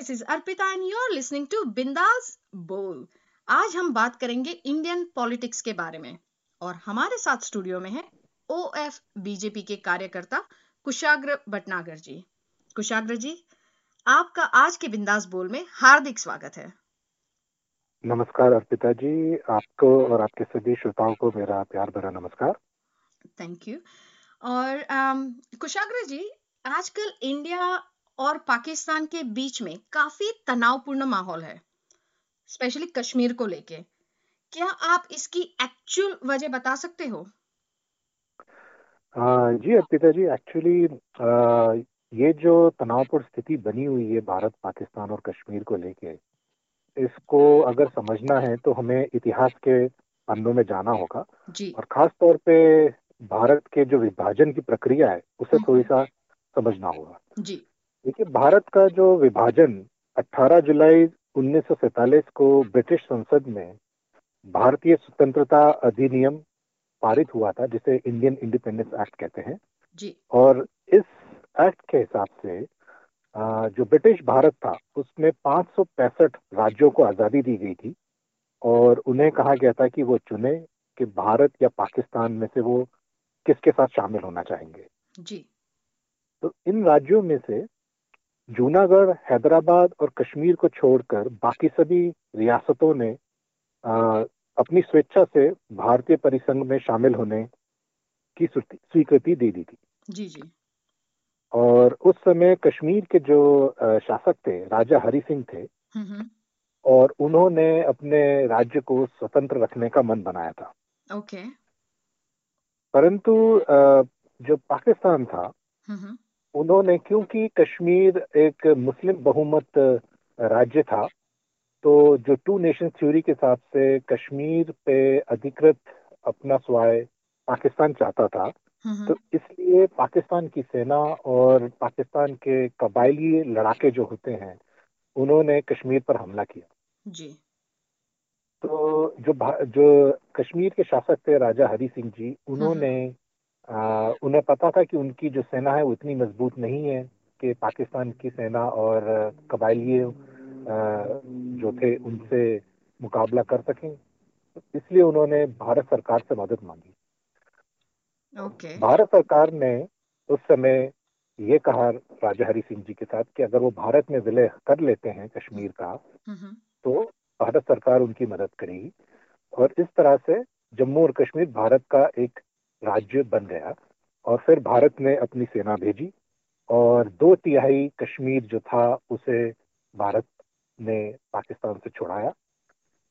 This is Arpita and you are listening to Bindaas Bol आज हम बात करेंगे इंडियन पॉलिटिक्स के बारे में। और हमारे साथ स्टूडियो में है ओ एफ़ बीजेपी के कार्यकर्ता कुशाग्र भटनागर जी। कुशाग्र जी आपका आज के बिंदास बोल में हार्दिक स्वागत है। नमस्कार अर्पिता जी आपको और आपके सभी श्रोताओं को मेरा प्यार भरा नमस्कार। थैंक यू और um, कुशाग्र जी आजकल इंडिया और पाकिस्तान के बीच में काफ़ी तनावपूर्ण माहौल है स्पेशली कश्मीर को लेके। क्या आप इसकी एक्चुअल वजह बता सकते हो? आ, जी अर्पिता जी एक्चुअली ये जो तनावपूर्ण स्थिति बनी हुई है भारत पाकिस्तान और कश्मीर को लेके इसको अगर समझना है तो हमें इतिहास के पन्नों में जाना होगा। जी। और खास तौर पे भारत के जो विभाजन की प्रक्रिया है उसे हम्म। थोड़ी सा समझना होगा। जी। देखिए भारत का जो विभाजन 18 जुलाई 1947 को ब्रिटिश संसद में भारतीय स्वतंत्रता अधिनियम पारित हुआ था जिसे इंडियन इंडिपेंडेंस एक्ट कहते हैं। जी। और इस एक्ट के हिसाब से जो ब्रिटिश भारत था उसमें पाँच राज्यों को आज़ादी दी गई थी और उन्हें कहा गया था कि वो चुने कि भारत या पाकिस्तान में से वो किसके साथ शामिल होना चाहेंगे। जी। तो इन राज्यों में से जूनागढ़ हैदराबाद और कश्मीर को छोड़कर बाकी सभी रियासतों ने अ, अपनी स्वेच्छा से भारतीय परिसंघ में शामिल होने की स्वीकृति दे दी थी। जी जी। और उस समय कश्मीर के जो शासक थे राजा हरि सिंह थे हम्म हम्म, और उन्होंने अपने राज्य को स्वतंत्र रखने का मन बनाया था। ओके। परंतु जो पाकिस्तान था हम्म, उन्होंने क्योंकि कश्मीर एक मुस्लिम बहुमत राज्य था तो जो टू नेशन थ्योरी के हिसाब से कश्मीर पे अधिकृत अपना स्वाय पाकिस्तान चाहता था हम्म तो हम्म, इसलिए पाकिस्तान की सेना और पाकिस्तान के कबायली लड़ाके जो होते हैं उन्होंने कश्मीर पर हमला किया। जी। तो जो जो कश्मीर के शासक थे राजा हरि सिंह जी उन्होंने आ, उन्हें पता था कि उनकी जो सेना है वो इतनी मज़बूत नहीं है कि पाकिस्तान की सेना और कबायली जो थे उनसे मुकाबला कर सकें। इसलिए उन्होंने भारत सरकार से मदद मांगी। ओके भारत सरकार ने उस समय ये कहा राजा हरि सिंह जी के साथ कि अगर वो भारत में विलय कर लेते हैं कश्मीर का हम्म हम्म, तो भारत सरकार उनकी मदद करेगी। और इस तरह से जम्मू और कश्मीर भारत का एक राज्य बन गया और फिर भारत ने अपनी सेना भेजी और दो तिहाई कश्मीर जो था उसे भारत ने पाकिस्तान से छुड़ाया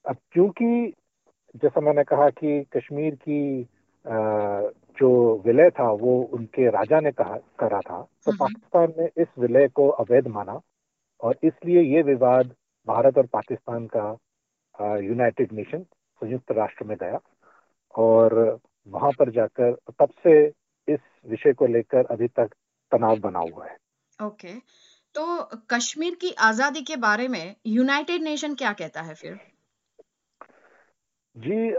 अब क्योंकि जैसा मैंने कहा कि कश्मीर की जो विलय था वो उनके राजा ने कहा करा था तो। पाकिस्तान ने इस विलय को अवैध माना और इसलिए ये विवाद भारत और पाकिस्तान का यूनाइटेड नेशन संयुक्त राष्ट्र में गया और वहाँ पर जाकर तब से इस विषय को लेकर अभी तक तनाव बना हुआ है। ओके। तो कश्मीर की आज़ादी के बारे में यूनाइटेड नेशन क्या कहता है फिर? जी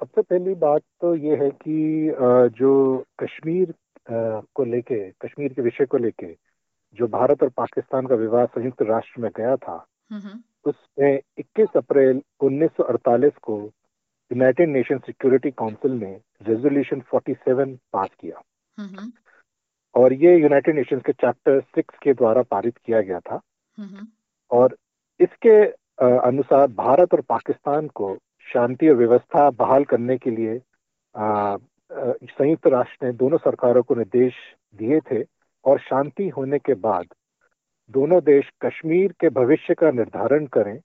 सबसे पहली बात तो ये है कि अ, जो कश्मीर अ, को लेके कश्मीर के विषय को लेके जो भारत और पाकिस्तान का विवाद संयुक्त राष्ट्र में गया था हम्म हम्म, उसमें 21 अप्रैल 1948 को यूनाइटेड नेशन सिक्योरिटी काउंसिल ने रेजोल्यूशन 47 पास किया। और ये यूनाइटेड नेशंस के चैप्टर सिक्स के द्वारा पारित किया गया था। और इसके अनुसार भारत और पाकिस्तान को शांति और व्यवस्था बहाल करने के लिए संयुक्त राष्ट्र ने दोनों सरकारों को निर्देश दिए थे। और शांति होने के बाद दोनों देश कश्मीर के भविष्य का निर्धारण करें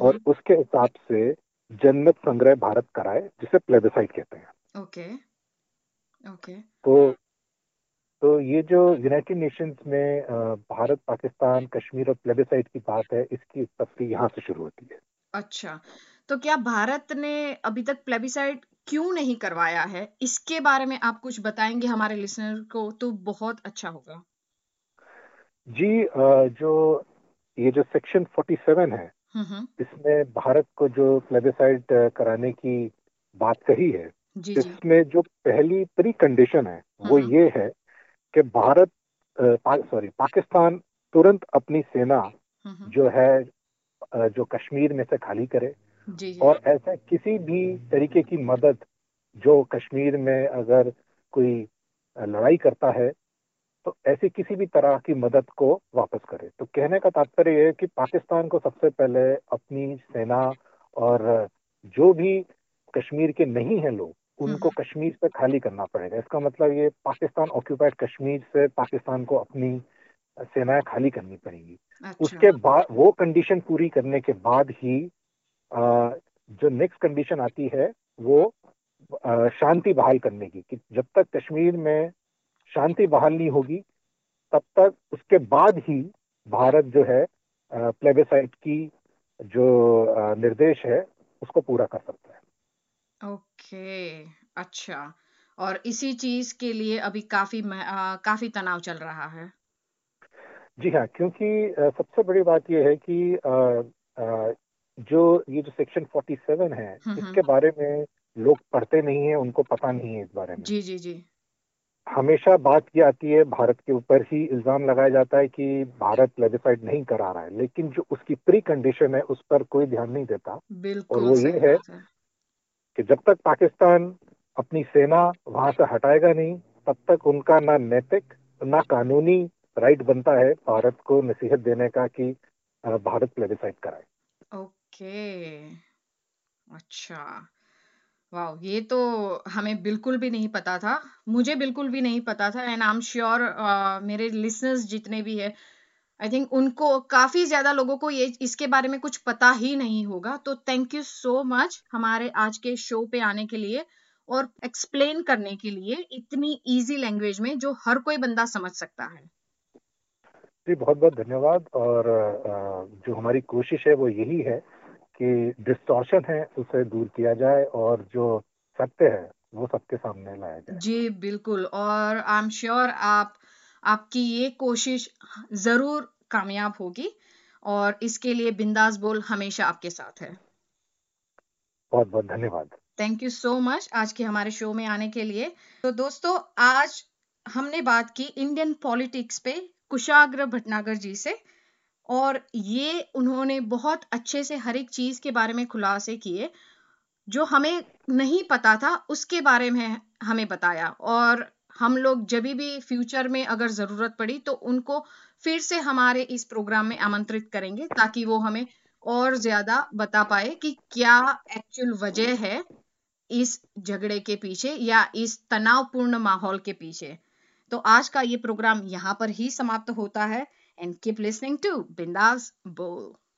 और उसके हिसाब से जनमत संग्रह भारत कराए जिसे प्लेबिसाइड कहते हैं। Okay okay. तो तो ये जो यूनाइटेड नेशंस में भारत पाकिस्तान कश्मीर और प्लेबिसाइड की बात है इसकी उत्पत्ति यहाँ से शुरू होती है। अच्छा तो क्या भारत ने अभी तक प्लेबिसाइड क्यों नहीं करवाया है? इसके बारे में आप कुछ बताएँगे हमारे लिसनर को तो बहुत अच्छा होगा। जी जो ये जो सेक्शन 47 है हम्म हम्म, इसमें भारत को जो प्लेबिसाइड कराने की बात कही है इसमें जो पहली प्री कंडीशन है वो हम्म। ये है कि भारत सॉरी पाकिस्तान तुरंत अपनी सेना जो है जो कश्मीर में से खाली करे। जी जी। और ऐसे किसी भी तरीके की मदद जो कश्मीर में अगर कोई लड़ाई करता है तो ऐसी किसी भी तरह की मदद को वापस करे। तो कहने का तात्पर्य ये है कि पाकिस्तान को सबसे पहले अपनी सेना और जो भी कश्मीर के नहीं है लोग उनको हम्म, कश्मीर से खाली करना पड़ेगा। इसका मतलब ये पाकिस्तान ऑक्यूपाइड कश्मीर से पाकिस्तान को अपनी सेनाएँ खाली करनी पड़ेगी। अच्छा। उसके बाद वो कंडीशन पूरी करने के बाद ही अ, जो नेक्स्ट कंडीशन आती है वो शांति बहाल करने की कि जब तक कश्मीर में शांति बहाल नहीं होगी तब तक उसके बाद ही भारत जो है प्लेबेसाइट की जो निर्देश है उसको पूरा कर सकता है। ओके अच्छा। और इसी चीज़ के लिए अभी काफ़ी आ, काफ़ी तनाव चल रहा है। जी हाँ क्योंकि सबसे बड़ी बात यह है कि अ, जो ये जो सेक्शन 47 है हम्म इसके हम्म, बारे में लोग पढ़ते नहीं है उनको पता नहीं है इस बारे में। जी जी जी। हमेशा बात ये आती है भारत के ऊपर ही इल्ज़ाम लगाया जाता है कि भारत प्लेबिसाइड नहीं करा रहा है लेकिन जो उसकी प्री कंडीशन है उस पर कोई ध्यान नहीं देता। और वो ये है है। कि जब तक पाकिस्तान अपनी सेना वहाँ से हटाएगा नहीं तब तक उनका ना नैतिक ना कानूनी राइट बनता है भारत को नसीहत देने का कि भारत प्लेबिसाइड कराए। ओके अच्छा। वाह ये तो हमें बिल्कुल भी नहीं पता था। मुझे बिल्कुल भी नहीं पता था एंड आई एम श्योर मेरे लिसनर्स जितने भी है आई थिंक उनको काफ़ी ज़्यादा लोगों को ये, इसके बारे में कुछ पता ही नहीं होगा। तो थैंक यू सो मच हमारे आज के शो पे आने के लिए और एक्सप्लेन करने के लिए इतनी इजी लैंग्वेज में जो हर कोई बंदा समझ सकता है। जी बहुत बहुत धन्यवाद और जो हमारी कोशिश है वो यही है कि डिस्टॉर्शन है उसे दूर किया जाए और जो सत्य है वो सबके सामने लाया जाए। जी बिल्कुल। और आई एम श्योर आप आपकी ये कोशिश ज़रूर कामयाब होगी और इसके लिए बिंदास बोल हमेशा आपके साथ है। बहुत बहुत धन्यवाद। थैंक यू सो मच आज के हमारे शो में आने के लिए। तो दोस्तों आज हमने बात की इंडियन पॉलिटिक्स पे कुशाग्र भटनागर जी से। और ये उन्होंने बहुत अच्छे से हर एक चीज़ के बारे में खुलासे किए, जो हमें नहीं पता था, उसके बारे में हमें बताया। और हम लोग जब भी फ्यूचर में अगर ज़रूरत पड़ी तो उनको फिर से हमारे इस प्रोग्राम में आमंत्रित करेंगे, ताकि वो हमें और ज़्यादा बता पाए कि क्या एक्चुअल वजह है इस झगड़े के पीछे या इस तनावपूर्ण माहौल के पीछे। तो आज का ये प्रोग्राम यहाँ पर ही समाप्त होता है। And keep listening to Bindaas बोल